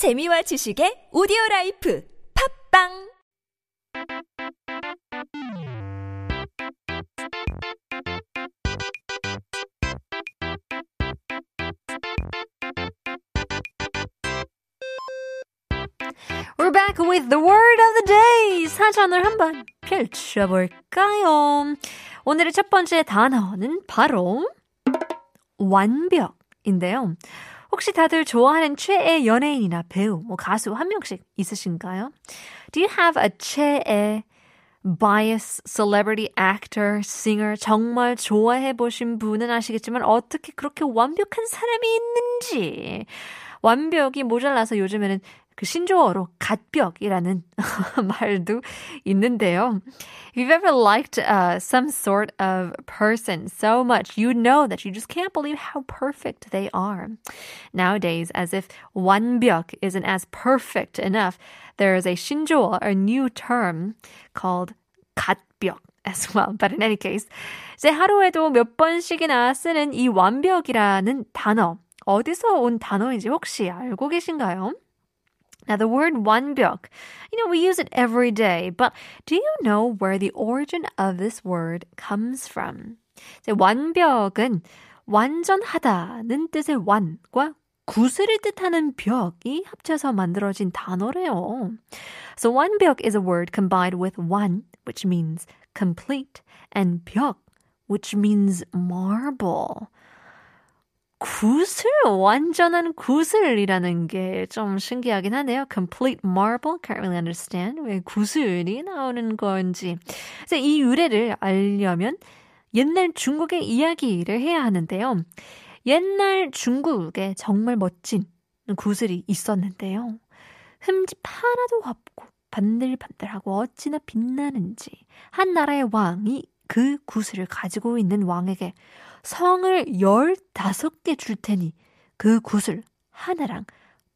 재미와 지식의 오디오 라이프 팝빵 We're back with the word of the day. 사전을 한번 펼쳐볼까요? 오늘의 첫 번째 단어는 바로 완벽인데요. 혹시 다들 좋아하는 최애 연예인이나 배우, 뭐 가수 한 명씩 있으신가요? Do you have a 최애 bias celebrity actor, singer 정말 좋아해 보신 분은 아시겠지만 어떻게 그렇게 완벽한 사람이 있는지 완벽이 모자라서 요즘에는 그 신조어로 갓벽이라는 말도 있는데요. If you've ever liked uh, some sort of person so much, you know that you just can't believe how perfect they are. Nowadays, as if 완벽 isn't as perfect enough, there is a 신조어, a new term called 갓벽 as well. But in any case, 이제 하루에도 몇 번씩이나 쓰는 이 완벽이라는 단어, 어디서 온 단어인지 혹시 알고 계신가요? Now, the word 완벽, you know, we use it every day, but do you know where the origin of this word comes from? 이제 완벽은 완전하다는 뜻의 완과 구슬을 뜻하는 벽이 합쳐서 만들어진 단어래요. So 완벽 is a word combined with 완, which means complete, and 벽, which means marble. 구슬, 완전한 구슬이라는 게 좀 신기하긴 하네요. Complete marble, can't really understand. 왜 구슬이 나오는 건지. 그래서 이 유래를 알려면 옛날 중국의 이야기를 해야 하는데요. 옛날 중국에 정말 멋진 구슬이 있었는데요. 흠집 하나도 없고 반들반들하고 어찌나 빛나는지 한 나라의 왕이 그 구슬을 가지고 있는 왕에게 성을 15개 줄 테니 그 구슬 하나랑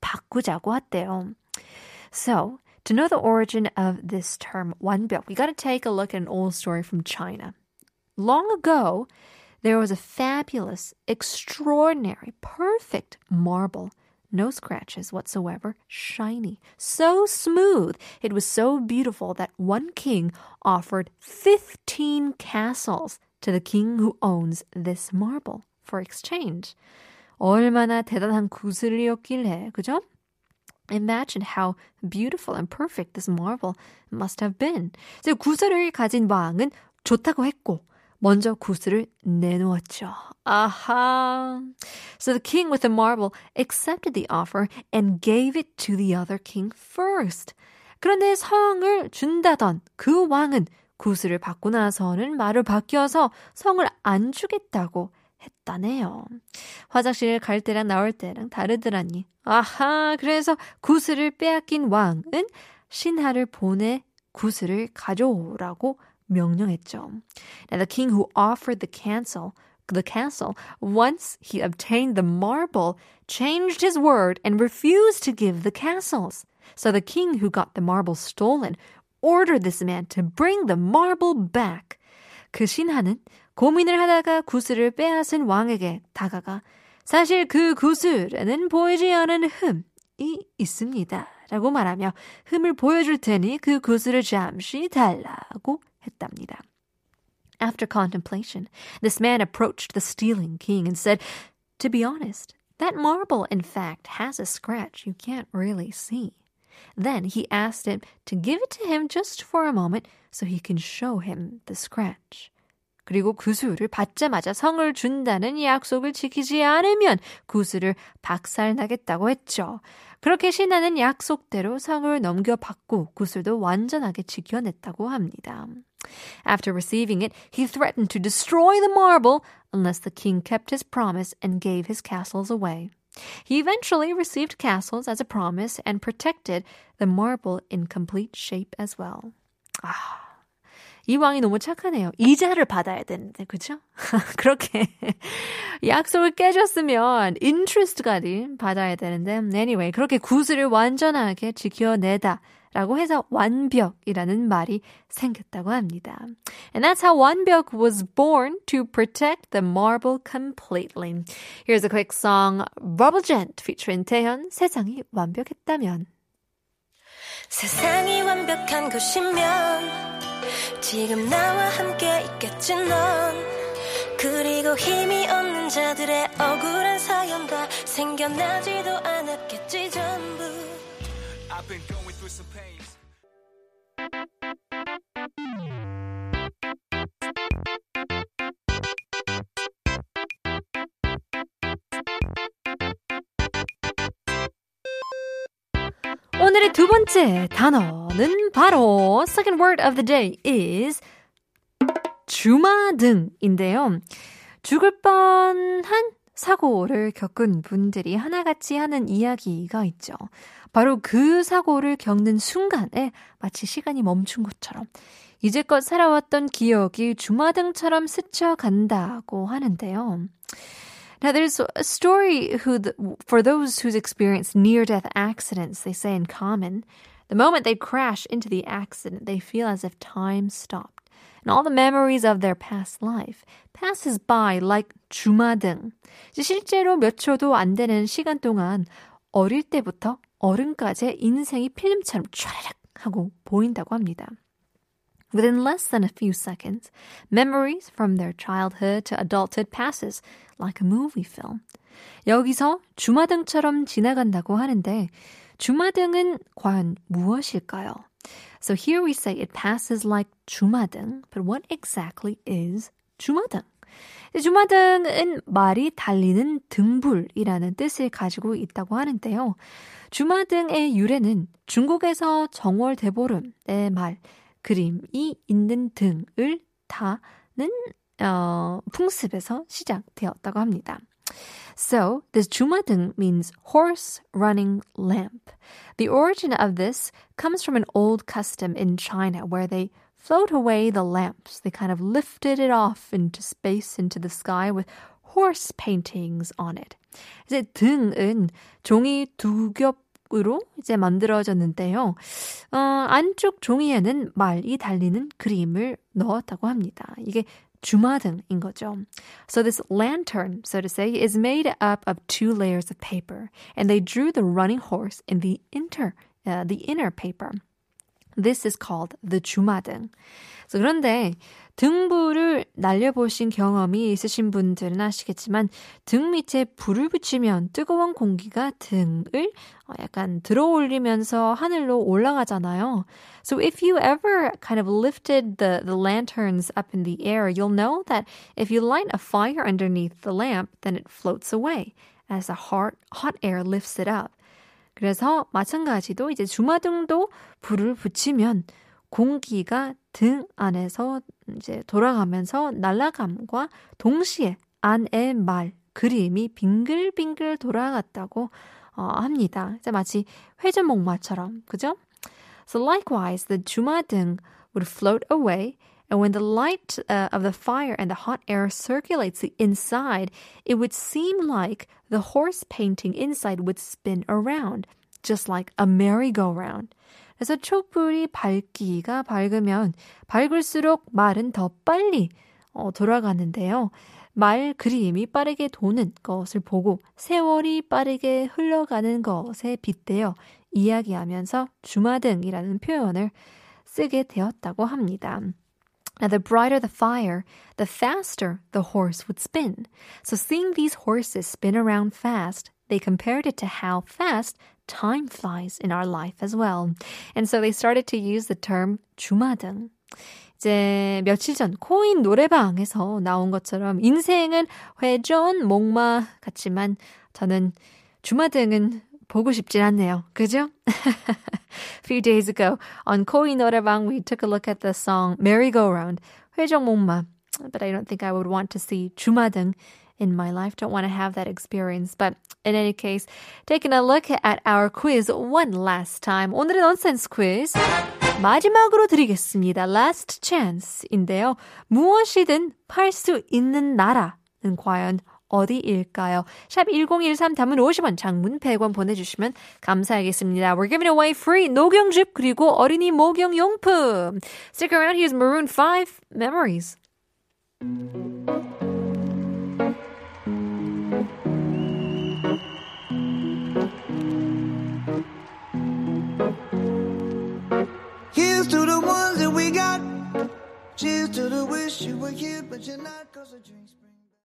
바꾸자고 했대요. So, to know the origin of this term, 완벽, we got to take a look at an old story from China. Long ago, there was a fabulous, extraordinary, perfect marble. No scratches whatsoever, shiny, so smooth. It was so beautiful that one king offered 15 castles to the king who owns this marble for exchange. 얼마나 대단한 구슬이었길래, 그죠? Imagine how beautiful and perfect this marble must have been. 이제 구슬을 가진 왕은 좋다고 했고, 먼저 구슬을 내놓았죠. 아하. So the king with the marble accepted the offer and gave it to the other king first. 그런데 성을 준다던 그 왕은 구슬을 받고 나서는 말을 바뀌어서 성을 안 주겠다고 했다네요. 화장실 갈 때랑 나올 때랑 다르더라니. 아하, 그래서 구슬을 빼앗긴 왕은 신하를 보내 구슬을 가져오라고 명령했죠. Now the king who offered the cancel the castle, once he obtained the marble, changed his word and refused to give the castles. So the king who got the marble stolen ordered this man to bring the marble back. 그 신하는 고민을 하다가 구슬을 빼앗은 왕에게 다가가 사실 그 구슬에는 보이지 않은 흠이 있습니다. 라고 말하며 흠을 보여줄 테니 그 구슬을 잠시 달라고 했답니다. After contemplation, this man approached the stealing king and said, To be honest, that marble in fact has a scratch you can't really see. Then he asked him to give it to him just for a moment so he can show him the scratch. 그리고 구슬을 받자마자 성을 준다는 약속을 지키지 않으면 구슬을 박살나겠다고 했죠. 그렇게 신하는 약속대로 성을 넘겨받고 구슬도 완전하게 지켜냈다고 합니다. After receiving it, he threatened to destroy the marble unless the king kept his promise and gave his castles away. He eventually received castles as a promise and protected the marble in complete shape as well. 아, 이 왕이 너무 착하네요. 이자를 받아야 되는데, 그죠? 그렇게 약속을 깨줬으면 interest까지 받아야 되는데, anyway, 그렇게 구슬을 완전하게 지켜내다. 라고 해서 완벽이라는 말이 생겼다고 합니다. And that's how 완벽 was born to protect the marble completely. Here's a quick song, Bubble Gent featuring 태현, 세상이 완벽했다면. 세상이 완벽한 곳이면 지금 나와 함께 있겠지 넌 그리고 힘이 없는 자들의 억울한 사연과 생겨나지도 않았겠지 전부 I've been going through some pains. 오늘의 두 번째 단어는 바로 second word of the day is 주마등인데요. 죽을 뻔한 사고를 겪은 분들이 하나같이 하는 이야기가 있죠. 바로 그 사고를 겪는 순간에 마치 시간이 멈춘 것처럼 이제껏 살아왔던 기억이 주마등처럼 스쳐간다고 하는데요. Now, there's a story who, the, for those who's experienced near-death accidents, they say in common, the moment they crash into the accident, they feel as if time stopped, and all the memories of their past life passes by like 주마등. 실제로 몇 초도 안 되는 시간 동안 어릴 때부터 어른까지의 인생이 필름처럼 촤르륵 하고 보인다고 합니다. Within less than a few seconds, memories from their childhood to adulthood passes like a movie film. 여기서 주마등처럼 지나간다고 하는데 주마등은 과연 무엇일까요? So here we say it passes like 주마등, but what exactly is 주마등? 주마등은 말이 달리는 등불이라는 뜻을 가지고 있다고 하는데요. 주마등의 유래는 중국에서 정월 대보름의 말 그림이 있는 등을 타는 어, 풍습에서 시작되었다고 합니다. So, this 주마등 means horse running lamp. The origin of this comes from an old custom in China where they float away the lamps. They kind of lifted it off into space, into the sky with horse paintings on it. 이제 등은 종이 두 겹 으로 이제 만들어졌는데요. 어, 안쪽 종이에는 말이 달리는 그림을 넣었다고 합니다. 이게 주마등인 거죠. So this lantern, so to say, is made up of two layers of paper, and they drew the running horse in the inter, uh, the inner paper. This is called the 주마등. 그런데 등불을 날려보신 경험이 있으신 분들은 아시겠지만 등 밑에 불을 붙이면 뜨거운 공기가 등을 약간 들어올리면서 하늘로 올라가잖아요. So if you ever kind of lifted the, the lanterns up in the air, you'll know that if you light a fire underneath the lamp, then it floats away as the hot, hot air lifts it up. 그래서 마찬가지로 이제 주마등도 불을 붙이면 공기가 등 안에서 이제 돌아가면서 날아감과 동시에 안의 말, 그림이 빙글빙글 돌아갔다고 어, 합니다. 이제 마치 회전목마처럼, 그죠? So likewise, the 주마등 would float away And when the light uh, of the fire and the hot air circulates inside, it would seem like the horse painting inside would spin around, just like a merry-go-round. 그래서 촛불이 밝기가 밝으면 밝을수록 말은 더 빨리 어, 돌아가는데요. 말 그림이 빠르게 도는 것을 보고 세월이 빠르게 흘러가는 것에 빗대어 이야기하면서 주마등이라는 표현을 쓰게 되었다고 합니다. Now, the brighter the fire, the faster the horse would spin. So, seeing these horses spin around fast, they compared it to how fast time flies in our life as well. And so they started to use the term 주마등. 이제 며칠 전 코인 노래방에서 나온 것처럼 인생은 회전, 목마 같지만 저는 주마등은 보고 싶진 않네요. 그죠? A few days ago on 코인 노래방 we took a look at the song Merry Go Round, 회전 목마. But I don't think I would want to see 주마등 in my life. Don't want to have that experience. But in any case, taking a look at our quiz one last time. 오늘의 nonsense quiz. 마지막으로 드리겠습니다. Last chance인데요. 무엇이든 팔 수 있는 나라는 과연 어디일까요? 샵 1013 담은 50원, 장문 100원 보내주시면 감사하겠습니다. We're giving away free 녹용즙 그리고 어린이 목욕용품. Stick around, here's Maroon 5 Memories. Wish you were here, but you're not, cause the drinks.